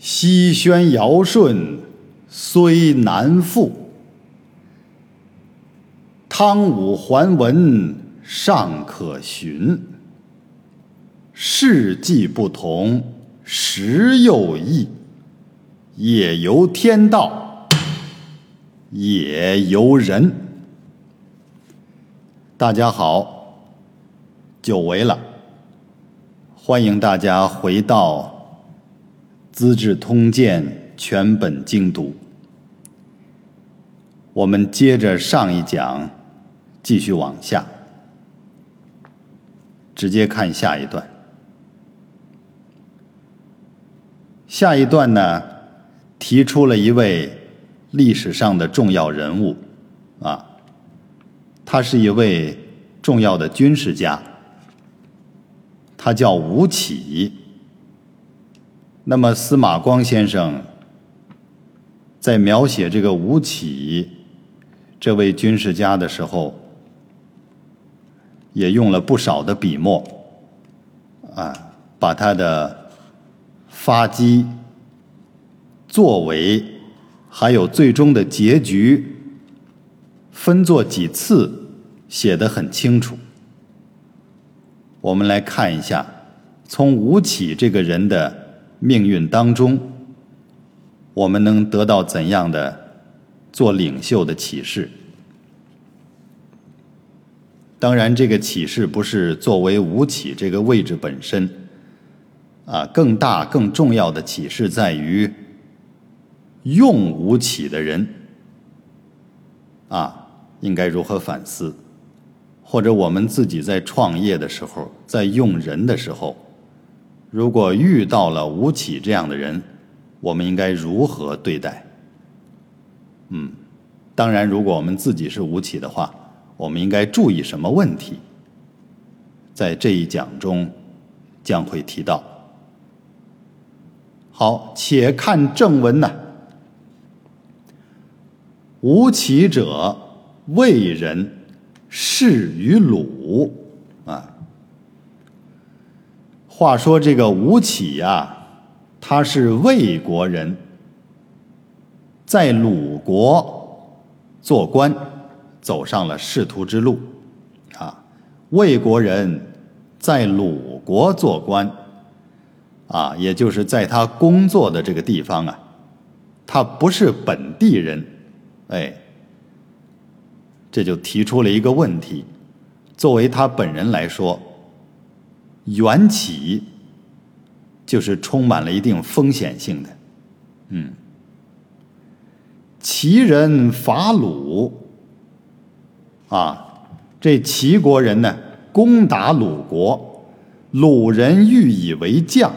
西宣尧舜虽难复，汤武桓文尚可寻。事迹不同，时又异，也由天道，也由人。大家好，久违了，欢迎大家回到。《资治通鉴》全本精读，我们接着上一讲，继续往下，直接看下一段。下一段呢，提出了一位历史上的重要人物，啊，他是一位重要的军事家，他叫吴起。那么司马光先生在描写这个吴起这位军事家的时候，也用了不少的笔墨，啊，把他的发迹、作为，还有最终的结局，分作几次写得很清楚。我们来看一下，从吴起这个人的。命运当中，我们能得到怎样的做领袖的启示？当然，这个启示不是作为吴起这个位置本身，啊，更大更重要的启示在于用吴起的人，啊，应该如何反思？或者我们自己在创业的时候，在用人的时候。如果遇到了吴起这样的人，我们应该如何对待？嗯，当然，如果我们自己是吴起的话，我们应该注意什么问题？在这一讲中将会提到。好，且看正文呢。吴起者，魏人，仕于鲁。话说这个吴起呀，他是魏国人，在鲁国做官，走上了仕途之路。啊，魏国人在鲁国做官，啊，也就是在他工作的这个地方啊，他不是本地人，哎，这就提出了一个问题：作为他本人来说。缘起就是充满了一定风险性的，嗯，齐人伐鲁，啊，这齐国人呢攻打鲁国，鲁人欲以为将，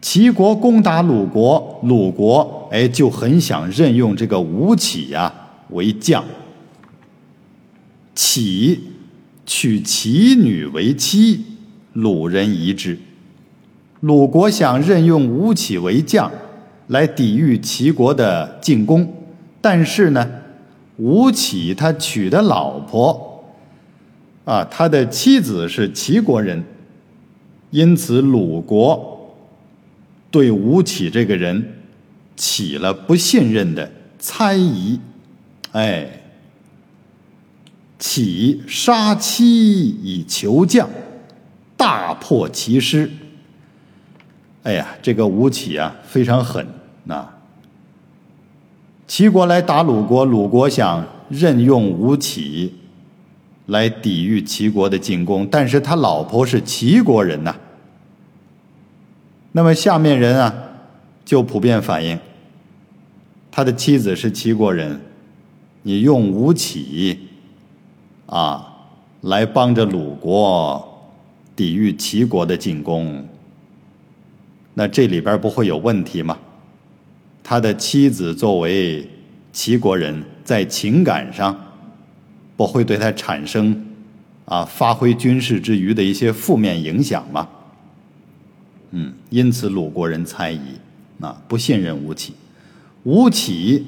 齐国攻打鲁国，鲁国哎就很想任用这个吴起呀为将，起。娶齐女为妻，鲁人疑之。鲁国想任用吴起为将，来抵御齐国的进攻，但是呢，吴起他娶的老婆，啊，他的妻子是齐国人，因此鲁国对吴起这个人起了不信任的猜疑，哎。起杀妻以求将，大破其师。哎呀，这个吴起啊，非常狠呐！齐国来打鲁国，鲁国想任用吴起来抵御齐国的进攻，但是他老婆是齐国人呐。那么下面人啊，就普遍反映，他的妻子是齐国人，你用吴起。啊，来帮着鲁国抵御齐国的进攻，那这里边不会有问题吗？他的妻子作为齐国人，在情感上不会对他产生啊发挥军事之余的一些负面影响吗？嗯，因此鲁国人猜疑啊，不信任吴起，吴起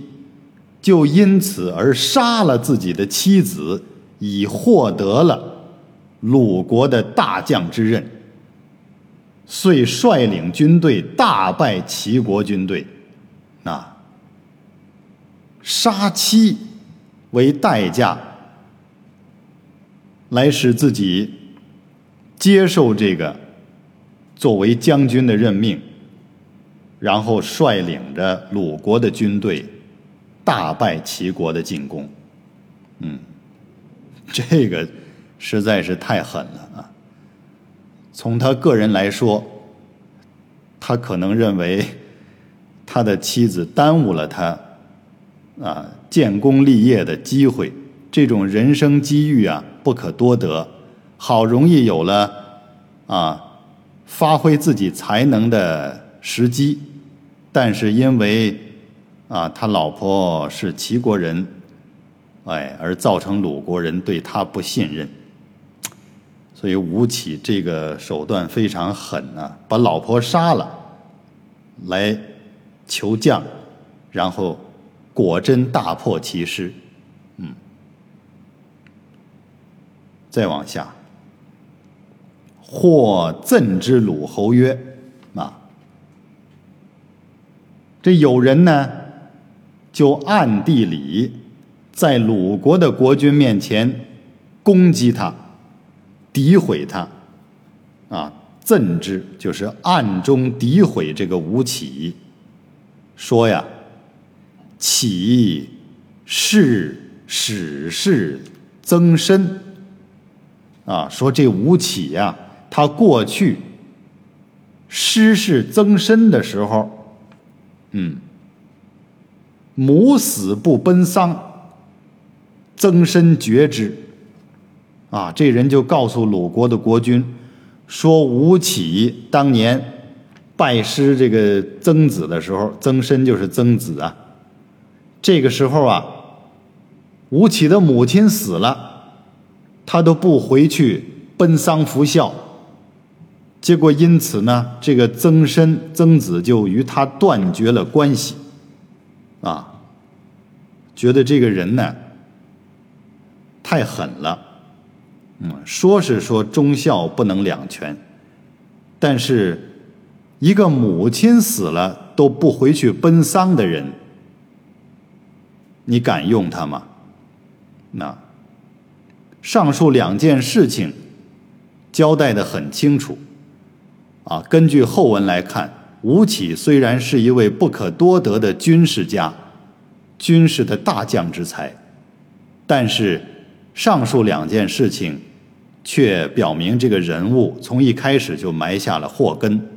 就因此而杀了自己的妻子。已获得了鲁国的大将之任，遂率领军队大败齐国军队，啊，杀妻为代价，来使自己接受这个作为将军的任命，然后率领着鲁国的军队大败齐国的进攻。嗯，这个实在是太狠了啊！从他个人来说，他可能认为他的妻子耽误了他啊建功立业的机会，这种人生机遇啊不可多得，好容易有了啊发挥自己才能的时机，但是因为啊他老婆是齐国人。哎，而造成鲁国人对他不信任，所以吴起这个手段非常狠啊，把老婆杀了，来求将，然后果真大破其师，嗯，再往下，或赠之鲁侯曰：“啊，这有人呢，就暗地里。”在鲁国的国君面前攻击他、诋毁他，啊，赠之就是暗中诋毁这个吴起，说呀，起是史氏曾参，啊，说这吴起呀，他过去失事曾参的时候，嗯，母死不奔丧。曾参觉之，啊，这人就告诉鲁国的国君，说吴起当年拜师这个曾子的时候，曾参就是曾子啊。这个时候啊，吴起的母亲死了，他都不回去奔丧服孝，结果因此呢，这个曾参曾子就与他断绝了关系，啊，觉得这个人呢。太狠了，嗯，说是说忠孝不能两全，但是一个母亲死了都不回去奔丧的人，你敢用他吗？那上述两件事情交代的很清楚，啊，根据后文来看，吴起虽然是一位不可多得的军事家，军事的大将之才，但是。上述两件事情，却表明这个人物从一开始就埋下了祸根。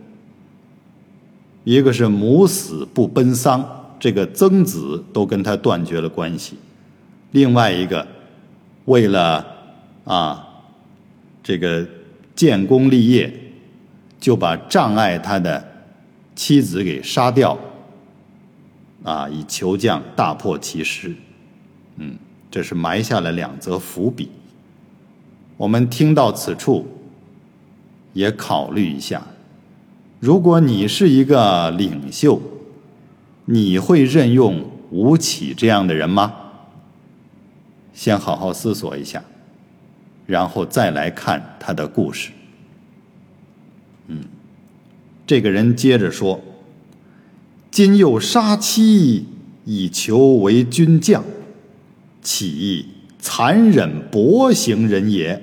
一个是母死不奔丧，这个曾子都跟他断绝了关系；另外一个，为了啊这个建功立业，就把障碍他的妻子给杀掉，啊，以求将大破其师，嗯。这是埋下了两则伏笔。我们听到此处，也考虑一下：如果你是一个领袖，你会任用吴起这样的人吗？先好好思索一下，然后再来看他的故事。嗯，这个人接着说：“今又杀妻以求为军将。”起残忍薄行人也，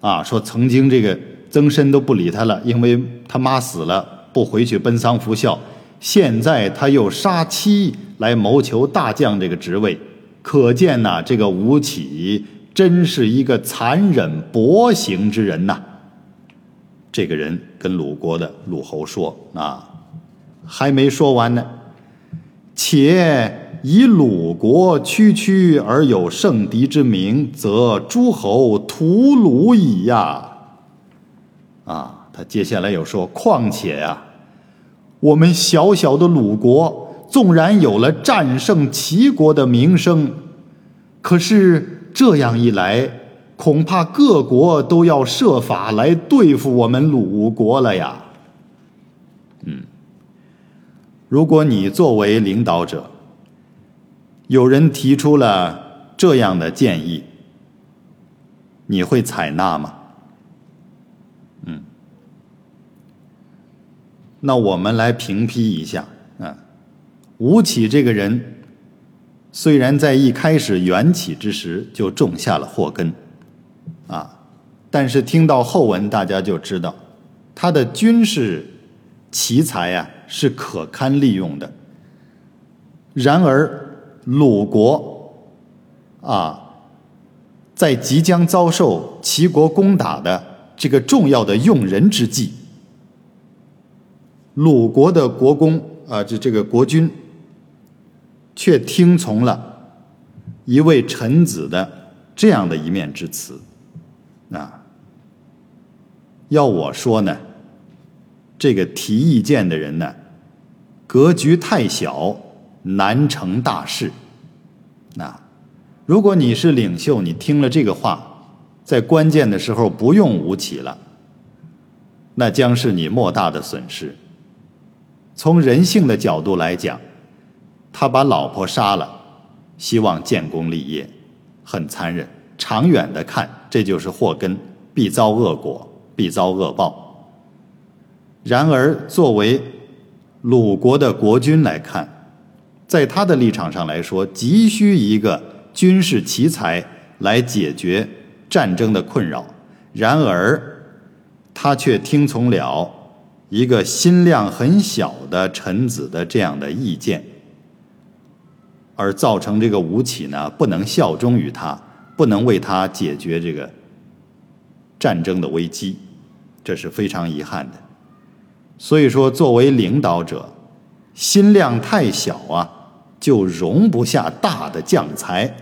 啊，说曾经这个曾参都不理他了，因为他妈死了，不回去奔丧服孝。现在他又杀妻来谋求大将这个职位，可见呐，这个吴起真是一个残忍薄行之人呐。这个人跟鲁国的鲁侯说啊，还没说完呢，且。以鲁国区区而有圣敌之名，则诸侯屠鲁矣呀！啊，他接下来又说：况且呀，我们小小的鲁国，纵然有了战胜齐国的名声，可是这样一来，恐怕各国都要设法来对付我们鲁国了呀。嗯，如果你作为领导者，有人提出了这样的建议，你会采纳吗？嗯，那我们来评批一下啊。吴起这个人，虽然在一开始缘起之时就种下了祸根，啊，但是听到后文，大家就知道他的军事奇才啊是可堪利用的。然而鲁国啊，在即将遭受齐国攻打的这个重要的用人之际，鲁国的国公啊，这这个国君。却听从了一位臣子的这样的一面之词，啊，要我说呢，这个提意见的人呢，格局太小，难成大事。那如果你是领袖，你听了这个话，在关键的时候不用吴起了，那将是你莫大的损失。从人性的角度来讲。他把老婆杀了，希望建功立业，很残忍。长远的看，这就是祸根，必遭恶果，必遭恶报。然而，作为鲁国的国君来看，在他的立场上来说，急需一个军事奇才来解决战争的困扰。然而，他却听从了一个心量很小的臣子的这样的意见。而造成这个吴起呢，不能效忠于他，不能为他解决这个战争的危机，这是非常遗憾的。所以说，作为领导者，心量太小啊，就容不下大的将才。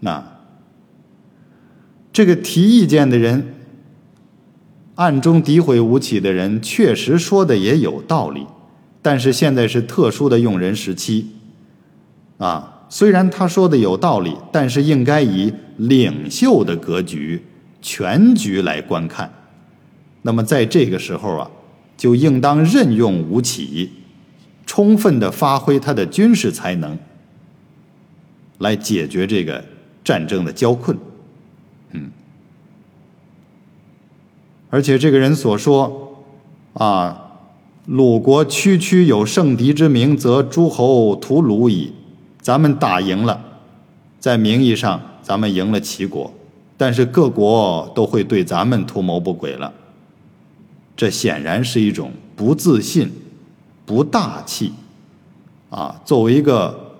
那这个提意见的人，暗中诋毁吴起的人，确实说的也有道理。但是现在是特殊的用人时期。啊，虽然他说的有道理，但是应该以领袖的格局、全局来观看。那么在这个时候啊，就应当任用吴起，充分的发挥他的军事才能，来解决这个战争的交困。嗯，而且这个人所说啊，鲁国区区有胜敌之名，则诸侯屠鲁矣。咱们打赢了，在名义上咱们赢了齐国，但是各国都会对咱们图谋不轨了。这显然是一种不自信、不大气，啊，作为一个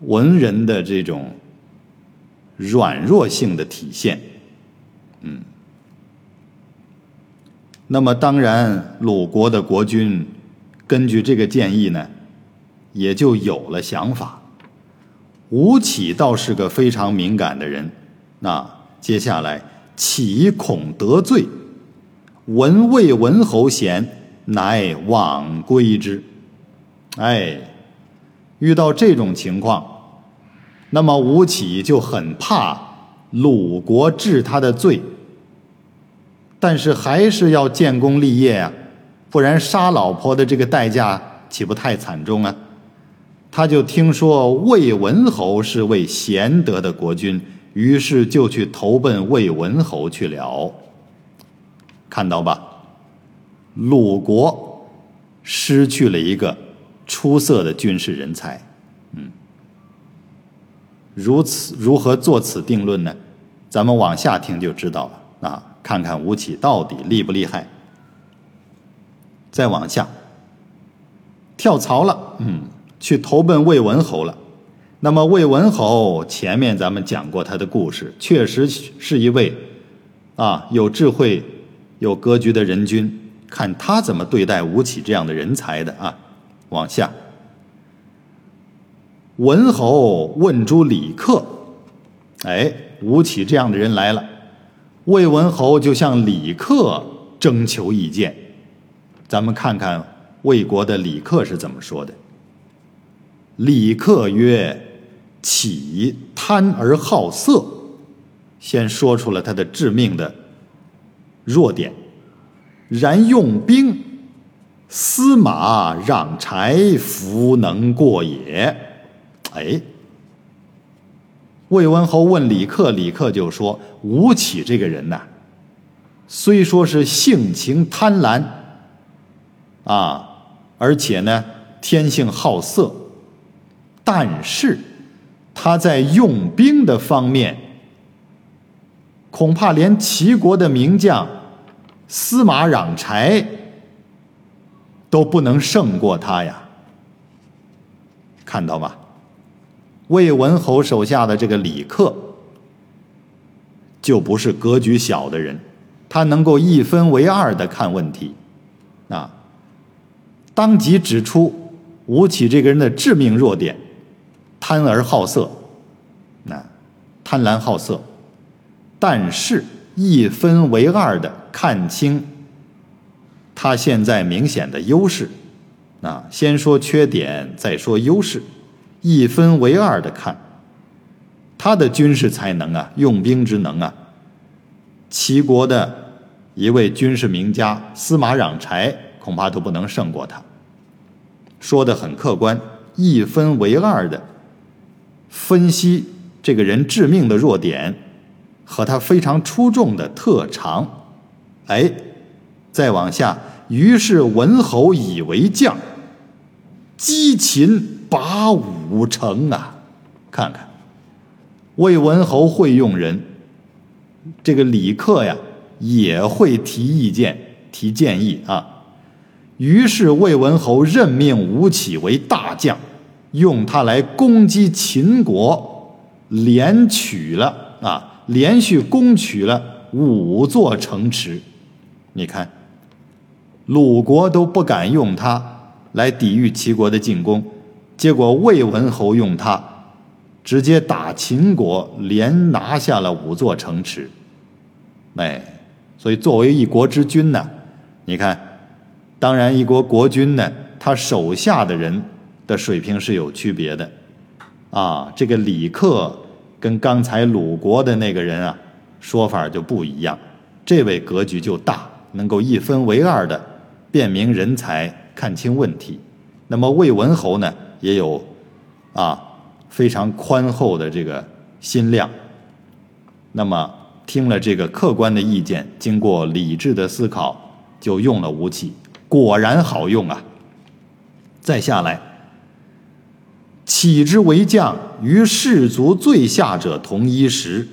文人的这种软弱性的体现，嗯。那么当然，鲁国的国君根据这个建议呢，也就有了想法。吴起倒是个非常敏感的人，那接下来岂恐得罪？闻魏文侯贤，乃往归之。哎，遇到这种情况，那么吴起就很怕鲁国治他的罪，但是还是要建功立业啊，不然杀老婆的这个代价岂不太惨重啊？他就听说魏文侯是位贤德的国君，于是就去投奔魏文侯去了。看到吧，鲁国失去了一个出色的军事人才。嗯，如此如何做此定论呢？咱们往下听就知道了。啊，看看吴起到底厉不厉害。再往下，跳槽了。嗯。去投奔魏文侯了，那么魏文侯前面咱们讲过他的故事，确实是一位啊有智慧、有格局的人君。看他怎么对待吴起这样的人才的啊！往下，文侯问诸李克，哎，吴起这样的人来了，魏文侯就向李克征求意见。咱们看看魏国的李克是怎么说的。李克曰：“起贪而好色，先说出了他的致命的弱点。然用兵，司马让柴，弗能过也。”哎，魏文侯问李克，李克就说：“吴起这个人呐，虽说是性情贪婪，啊，而且呢，天性好色，但是他在用兵的方面，恐怕连齐国的名将司马壤柴都不能胜过他呀。看到吧？魏文侯手下的这个李克，就不是格局小的人，他能够一分为二的看问题，啊。当即指出吴起这个人的致命弱点：贪而好色，那贪婪好色。但是，一分为二的看清他现在明显的优势。啊，先说缺点，再说优势，一分为二的看他的军事才能啊，用兵之能啊。齐国的一位军事名家司马壤柴。恐怕都不能胜过他。说的很客观，一分为二的分析这个人致命的弱点和他非常出众的特长。哎，再往下，于是文侯以为将，击秦拔五城啊！看看，魏文侯会用人，这个李克呀也会提意见、提建议啊。于是魏文侯任命吴起为大将，用他来攻击秦国，连取了啊，连续攻取了五座城池。你看，鲁国都不敢用他来抵御齐国的进攻，结果魏文侯用他，直接打秦国，连拿下了五座城池。哎，所以作为一国之君呢，你看。当然，一国国君呢，他手下的人的水平是有区别的，啊，这个李克跟刚才鲁国的那个人啊，说法就不一样。这位格局就大，能够一分为二的辨明人才，看清问题。那么魏文侯呢，也有啊非常宽厚的这个心量。那么听了这个客观的意见，经过理智的思考，就用了吴起。果然好用啊！再下来，起之为将，与士卒最下者同一时，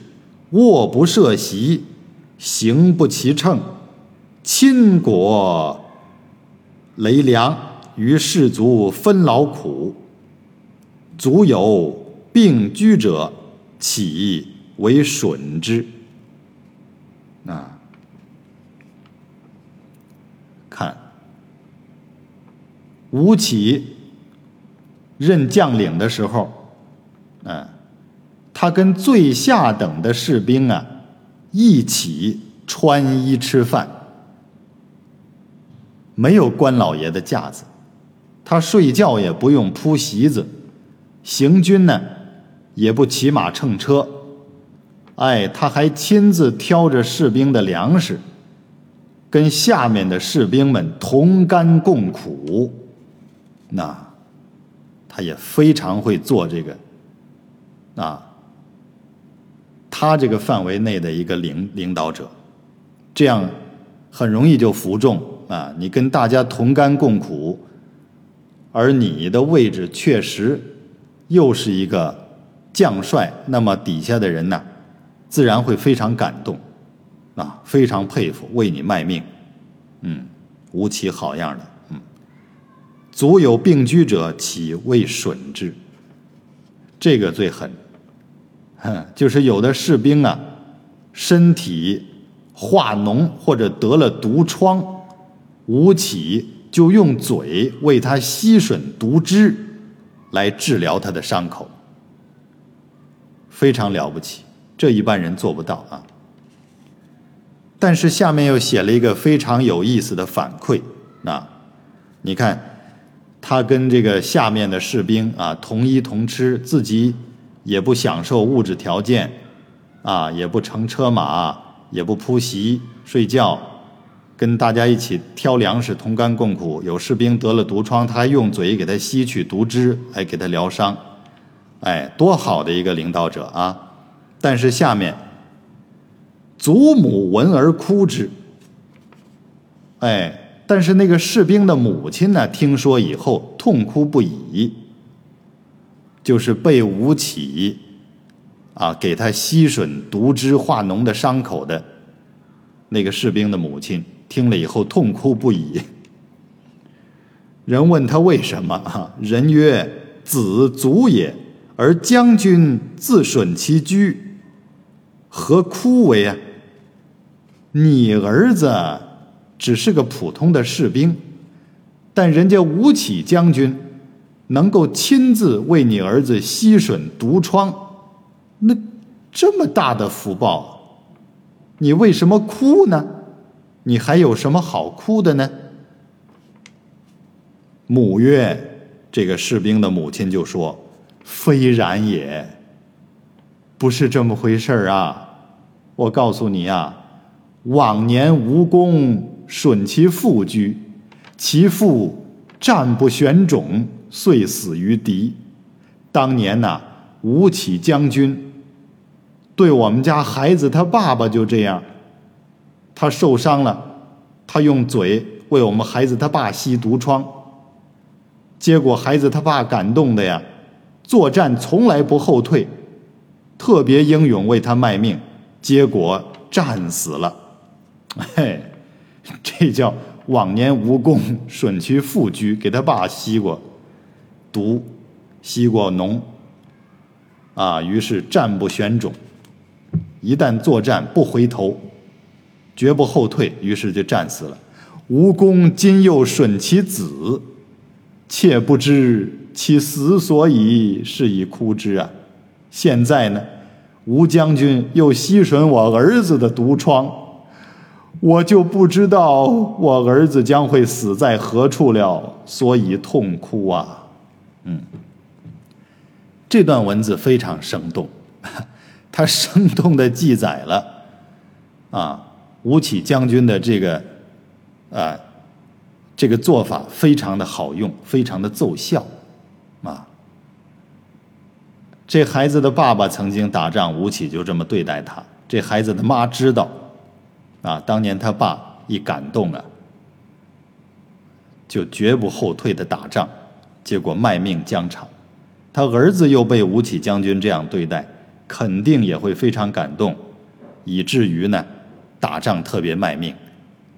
卧不设席，行不齐乘，亲国雷凉，与士卒分劳苦。足有病居者，起为损之。啊，看。吴起任将领的时候，嗯，他跟最下等的士兵啊一起穿衣吃饭，没有官老爷的架子，他睡觉也不用铺席子，行军呢也不骑马乘车，哎，他还亲自挑着士兵的粮食，跟下面的士兵们同甘共苦。那，他也非常会做这个，啊，他这个范围内的一个领领导者，这样很容易就服众。啊。你跟大家同甘共苦，而你的位置确实又是一个将帅，那么底下的人呢，自然会非常感动，啊，非常佩服，为你卖命，嗯，吴起好样的。嗯足有病居者，岂未损之？这个最狠，哼，就是有的士兵啊，身体化脓或者得了毒疮，吴起就用嘴为他吸吮毒汁，来治疗他的伤口，非常了不起，这一般人做不到啊。但是下面又写了一个非常有意思的反馈，啊，你看。他跟这个下面的士兵啊同衣同吃，自己也不享受物质条件，啊也不乘车马，也不铺席睡觉，跟大家一起挑粮食，同甘共苦。有士兵得了毒疮，他还用嘴给他吸取毒汁来给他疗伤，哎，多好的一个领导者啊！但是下面，祖母闻而哭之，哎。但是那个士兵的母亲呢，听说以后痛哭不已，就是被吴起啊给他吸吮毒汁化脓的伤口的那个士兵的母亲，听了以后痛哭不已。人问他为什么？哈，人曰：“子足也，而将军自吮其居，何哭为啊？你儿子只是个普通的士兵，但人家吴起将军能够亲自为你儿子吸吮毒疮，那这么大的福报，你为什么哭呢？你还有什么好哭的呢？”母曰：“这个士兵的母亲就说，非然也，不是这么回事儿啊！我告诉你啊，往年吴公损其父居，其父战不选种，遂死于敌。当年呐，吴起将军对我们家孩子他爸爸就这样，他受伤了，他用嘴为我们孩子他爸吸毒疮。”结果孩子他爸感动的呀，作战从来不后退，特别英勇为他卖命，结果战死了。嘿，这叫往年无功，损其父居，给他爸吸过毒，吸过脓，啊，于是战不选种，一旦作战不回头，绝不后退，于是就战死了。吴公今又吮其子。妾不知其死所以，是以哭之啊！现在呢，吴将军又吸吮我儿子的毒疮，我就不知道我儿子将会死在何处了，所以痛哭啊！嗯，这段文字非常生动，它生动的记载了啊，吴起将军的这个啊。这个做法非常的好用，非常的奏效，啊！这孩子的爸爸曾经打仗，吴起就这么对待他。这孩子的妈知道，啊，当年他爸一感动啊，就绝不后退的打仗，结果卖命疆场。他儿子又被吴起将军这样对待，肯定也会非常感动，以至于呢，打仗特别卖命。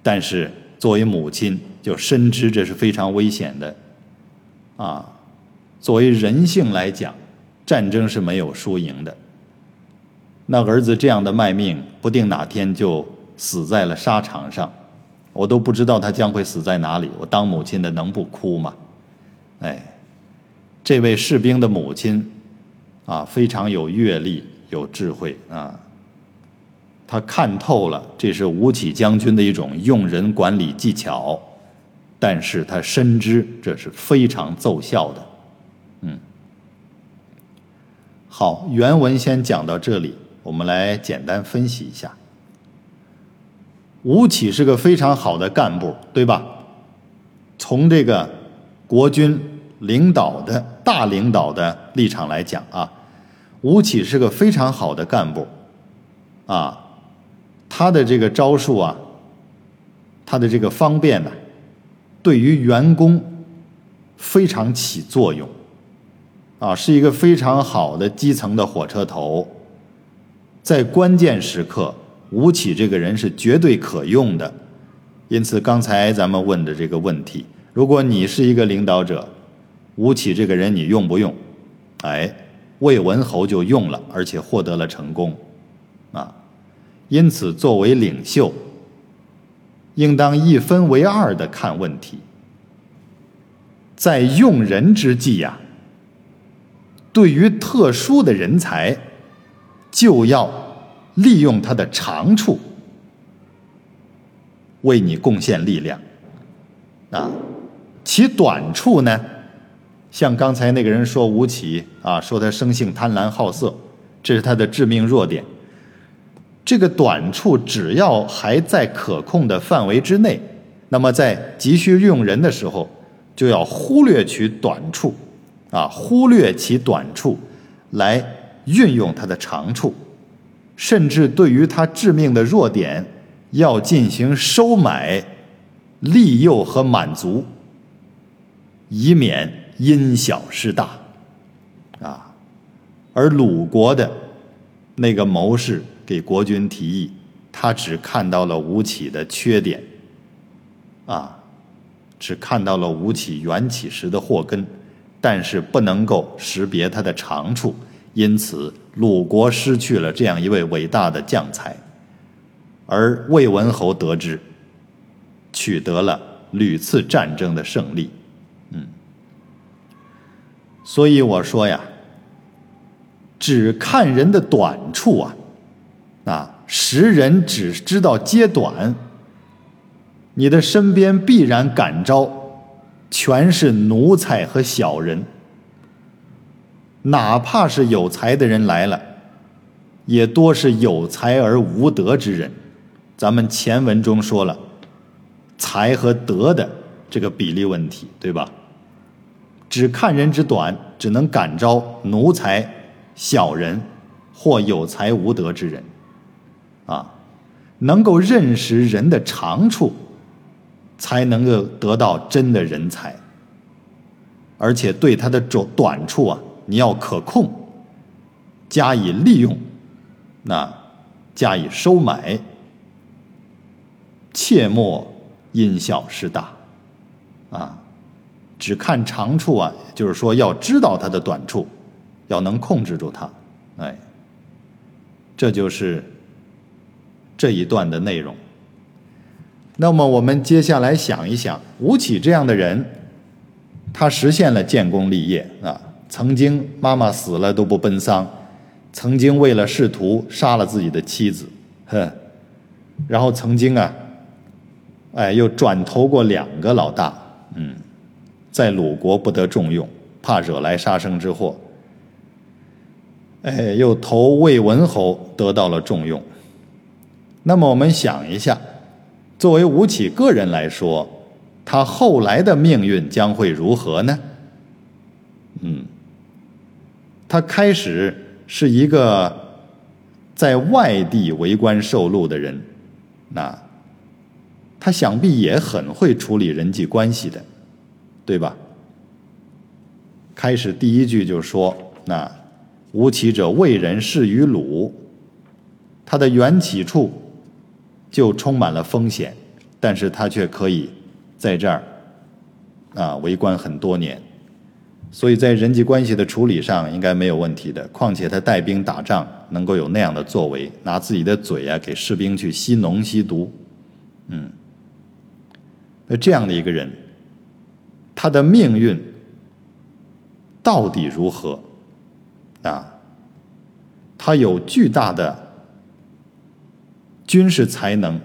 但是作为母亲，就深知这是非常危险的，啊，作为人性来讲，战争是没有输赢的。那儿子这样的卖命，不定哪天就死在了沙场上，我都不知道他将会死在哪里。我当母亲的能不哭吗？哎，这位士兵的母亲，啊，非常有阅历、有智慧啊，他看透了这是吴起将军的一种用人管理技巧。但是他深知这是非常奏效的，嗯。好，原文先讲到这里，我们来简单分析一下。吴起是个非常好的干部，对吧？从这个国军领导的大领导的立场来讲啊，吴起是个非常好的干部，啊，他的这个招数啊，他的这个方便呢。对于员工非常起作用，啊，是一个非常好的基层的火车头，在关键时刻，吴起这个人是绝对可用的。因此，刚才咱们问的这个问题，如果你是一个领导者，吴起这个人你用不用？哎，魏文侯就用了，而且获得了成功，啊，因此作为领袖。应当一分为二的看问题，在用人之际呀，对于特殊的人才，就要利用他的长处，为你贡献力量，啊，其短处呢，像刚才那个人说吴起啊，说他生性贪婪好色，这是他的致命弱点。这个短处只要还在可控的范围之内，那么在急需用人的时候，就要忽略其短处，啊，忽略其短处，来运用它的长处，甚至对于它致命的弱点，要进行收买，利诱和满足，以免因小失大，啊，而鲁国的那个谋士给国君提议，他只看到了吴起的缺点，啊，只看到了吴起缘起时的祸根，但是不能够识别他的长处，因此鲁国失去了这样一位伟大的将才，而魏文侯得知。取得了屡次战争的胜利，嗯，所以我说呀，只看人的短处啊，识人只知道揭短，你的身边必然感召全是奴才和小人，哪怕是有才的人来了，也多是有才而无德之人。咱们前文中说了。才和德的这个比例问题，对吧？只看人之短，只能感召奴才、小人或有才无德之人，啊，能够认识人的长处，才能够得到真的人才。而且对他的短短处啊，你要可控，加以利用，那加以收买，切莫。因小失大，啊，只看长处啊，就是说要知道他的短处，要能控制住他，哎，这就是这一段的内容。那么我们接下来想一想，吴起这样的人，他实现了建功立业啊，曾经妈妈死了都不奔丧，曾经为了仕途杀了自己的妻子，哼，然后曾经啊。哎，又转投过两个老大，嗯，在鲁国不得重用，怕惹来杀生之祸。哎，又投魏文侯，得到了重用。那么我们想一下，作为吴起个人来说，他后来的命运将会如何呢？嗯，他开始是一个在外地为官受禄的人，那。他想必也很会处理人际关系的，对吧？开始第一句就说：“那吴起者，魏人事于鲁，他的缘起处就充满了风险，但是他却可以在这儿啊为官很多年，所以在人际关系的处理上应该没有问题的。况且他带兵打仗能够有那样的作为，拿自己的嘴啊给士兵去吸脓吸毒，嗯。”那这样的一个人，他的命运到底如何？啊，他有巨大的军事才能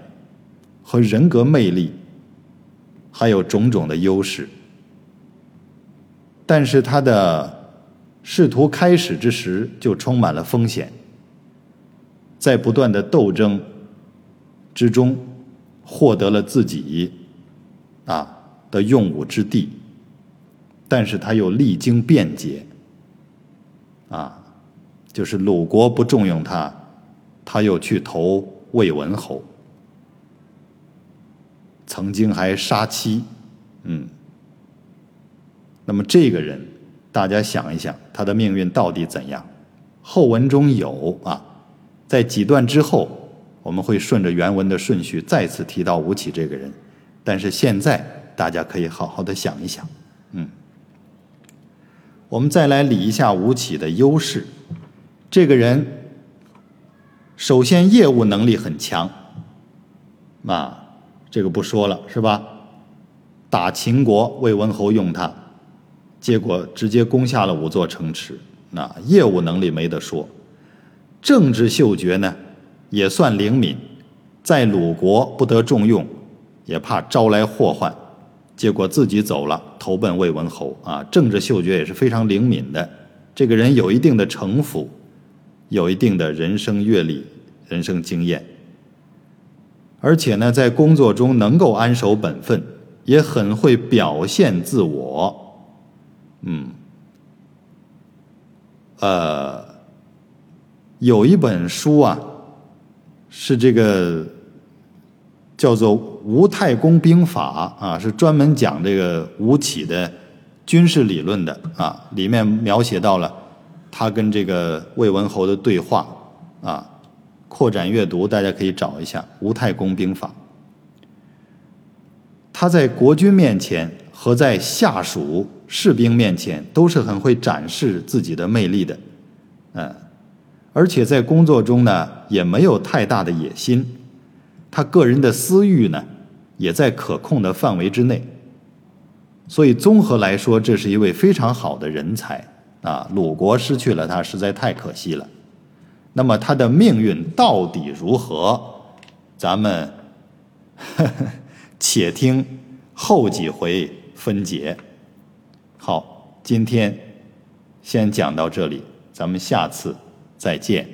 和人格魅力，还有种种的优势，但是他的仕途开始之时就充满了风险，在不断的斗争之中，获得了自己。啊的用武之地，但是他又历经变节，啊，就是鲁国不重用他，他又去投魏文侯，曾经还杀妻，嗯，那么这个人，大家想一想，他的命运到底怎样？后文中有啊，在几段之后，我们会顺着原文的顺序再次提到吴起这个人。但是现在大家可以好好的想一想，嗯，我们再来理一下吴起的优势。这个人首先业务能力很强，啊，这个不说了是吧？打秦国魏文侯用他，结果直接攻下了五座城池，那业务能力没得说。政治嗅觉呢也算灵敏，在鲁国不得重用。也怕招来祸患，结果自己走了，投奔魏文侯啊！政治嗅觉也是非常灵敏的，这个人有一定的城府，有一定的人生阅历、人生经验，而且呢，在工作中能够安守本分，也很会表现自我。嗯，呃，有一本书啊，是这个。叫做《吴太公兵法》啊，是专门讲这个吴起的军事理论的啊，里面描写到了他跟这个魏文侯的对话啊。扩展阅读，大家可以找一下《吴太公兵法》。他在国君面前和在下属士兵面前都是很会展示自己的魅力的，嗯，而且在工作中呢也没有太大的野心，他个人的私欲呢也在可控的范围之内，所以综合来说，这是一位非常好的人才啊！鲁国失去了他，实在太可惜了。那么他的命运到底如何？咱们呵 呵且听后几回分解。好，今天先讲到这里，咱们下次再见。